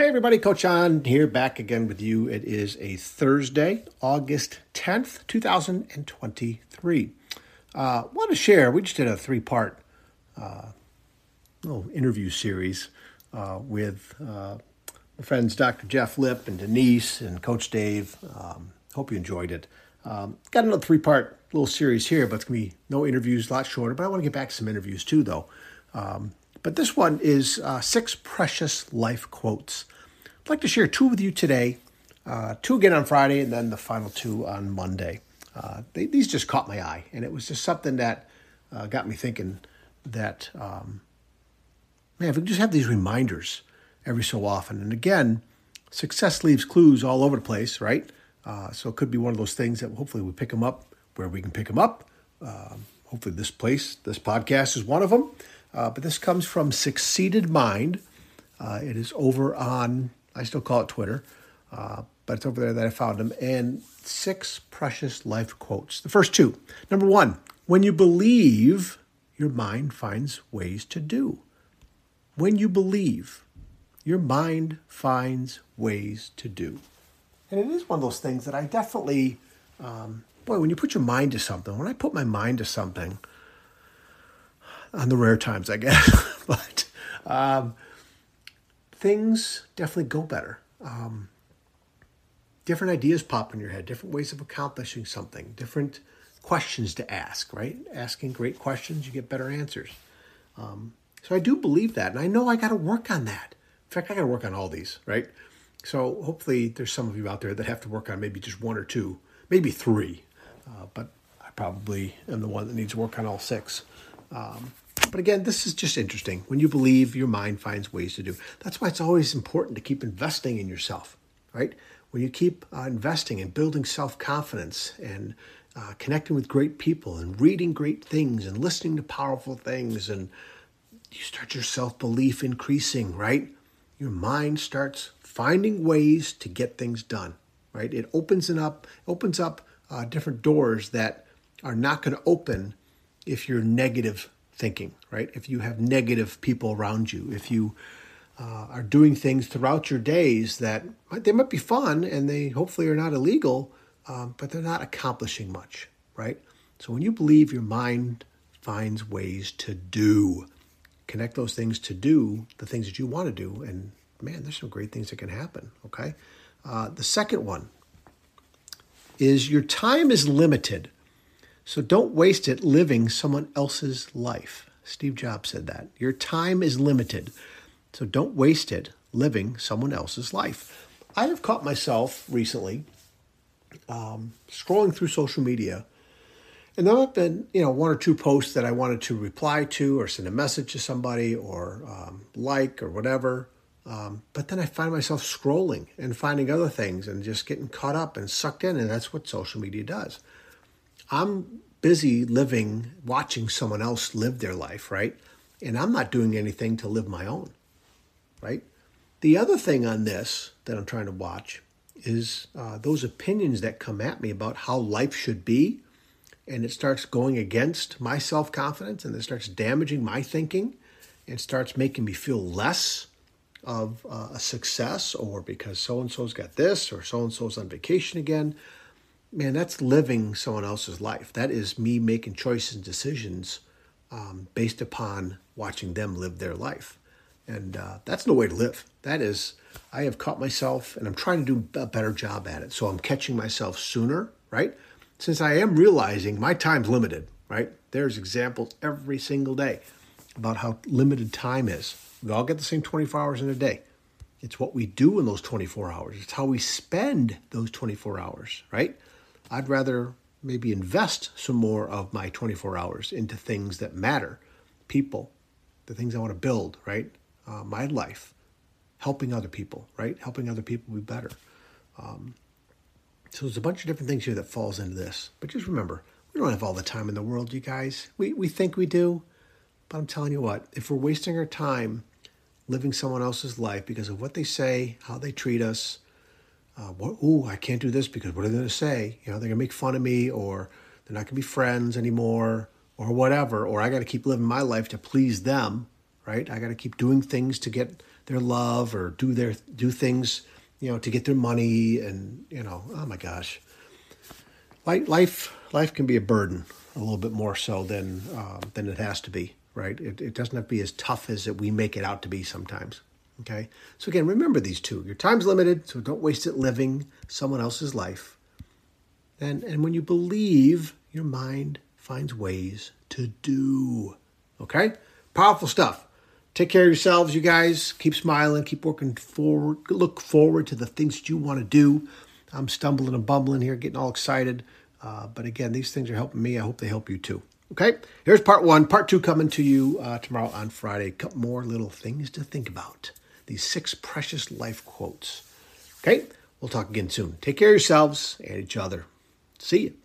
Hey everybody, Coach John here back again with you. It is a Thursday, August 10th, 2023. Uh, want to share, we just did a three part uh, little interview series uh, with uh, my friends Dr. Jeff Lip and Denise and Coach Dave. Um, hope you enjoyed it. Um, got another three part little series here, but it's going to be no interviews, a lot shorter, but I want to get back to some interviews too, though. Um, but this one is uh, six precious life quotes. I'd like to share two with you today, uh, two again on Friday, and then the final two on Monday. Uh, they, these just caught my eye, and it was just something that uh, got me thinking that, um, man, if we just have these reminders every so often, and again, success leaves clues all over the place, right? Uh, so it could be one of those things that hopefully we pick them up where we can pick them up. Um, hopefully, this place, this podcast is one of them. Uh, but this comes from Succeeded Mind. Uh, it is over on, I still call it Twitter, uh, but it's over there that I found them. And six precious life quotes. The first two. Number one, when you believe, your mind finds ways to do. When you believe, your mind finds ways to do. And it is one of those things that I definitely, um, boy, when you put your mind to something, when I put my mind to something, on the rare times, I guess. but um, things definitely go better. Um, different ideas pop in your head, different ways of accomplishing something, different questions to ask, right? Asking great questions, you get better answers. Um, so I do believe that. And I know I got to work on that. In fact, I got to work on all these, right? So hopefully there's some of you out there that have to work on maybe just one or two, maybe three. Uh, but I probably am the one that needs to work on all six. Um, but again, this is just interesting. When you believe, your mind finds ways to do. That's why it's always important to keep investing in yourself, right? When you keep uh, investing and building self confidence and uh, connecting with great people and reading great things and listening to powerful things, and you start your self belief increasing, right? Your mind starts finding ways to get things done, right? It opens it up, opens up uh, different doors that are not going to open if you're negative thinking, right? If you have negative people around you, if you uh, are doing things throughout your days that they might be fun and they hopefully are not illegal, um, but they're not accomplishing much, right? So when you believe, your mind finds ways to do. Connect those things to do the things that you want to do, and man, there's some great things that can happen. Okay. Uh, the second one is your time is limited. So don't waste it living someone else's life. Steve Jobs said that. Your time is limited. So don't waste it living someone else's life. I have caught myself recently um, scrolling through social media, and there have been, you know, one or two posts that I wanted to reply to or send a message to somebody or um, like or whatever. Um, but then I find myself scrolling and finding other things and just getting caught up and sucked in, and that's what social media does. I'm busy living, watching someone else live their life, right? And I'm not doing anything to live my own, right? The other thing on this that I'm trying to watch is uh, those opinions that come at me about how life should be. And it starts going against my self confidence and it starts damaging my thinking and starts making me feel less of uh, a success or because so and so's got this or so and so's on vacation again man, that's living someone else's life. That is me making choices and decisions um, based upon watching them live their life. And uh, that's no way to live. That is, I have caught myself and I'm trying to do a better job at it. So I'm catching myself sooner, right? Since I am realizing my time's limited, right? There's examples every single day about how limited time is. We all get the same 24 hours in a day. It's what we do in those 24 hours. It's how we spend those 24 hours, right? I'd rather maybe invest some more of my 24 hours into things that matter people, the things I want to build, right? Uh, my life, helping other people, right? Helping other people be better. Um, so there's a bunch of different things here that falls into this. But just remember, we don't have all the time in the world, you guys. We, we think we do. But I'm telling you what, if we're wasting our time living someone else's life because of what they say, how they treat us, uh, oh, I can't do this because what are they going to say? You know, they're going to make fun of me or they're not going to be friends anymore or whatever, or I got to keep living my life to please them, right? I got to keep doing things to get their love or do their do things, you know, to get their money and, you know, oh my gosh. Life life can be a burden a little bit more so than um, than it has to be, right? It, it doesn't have to be as tough as it, we make it out to be sometimes. Okay, so again, remember these two. Your time's limited, so don't waste it living someone else's life. And and when you believe, your mind finds ways to do. Okay, powerful stuff. Take care of yourselves, you guys. Keep smiling. Keep working forward. Look forward to the things that you want to do. I'm stumbling and bumbling here, getting all excited. Uh, but again, these things are helping me. I hope they help you too. Okay, here's part one. Part two coming to you uh, tomorrow on Friday. A couple more little things to think about. These six precious life quotes. Okay, we'll talk again soon. Take care of yourselves and each other. See you.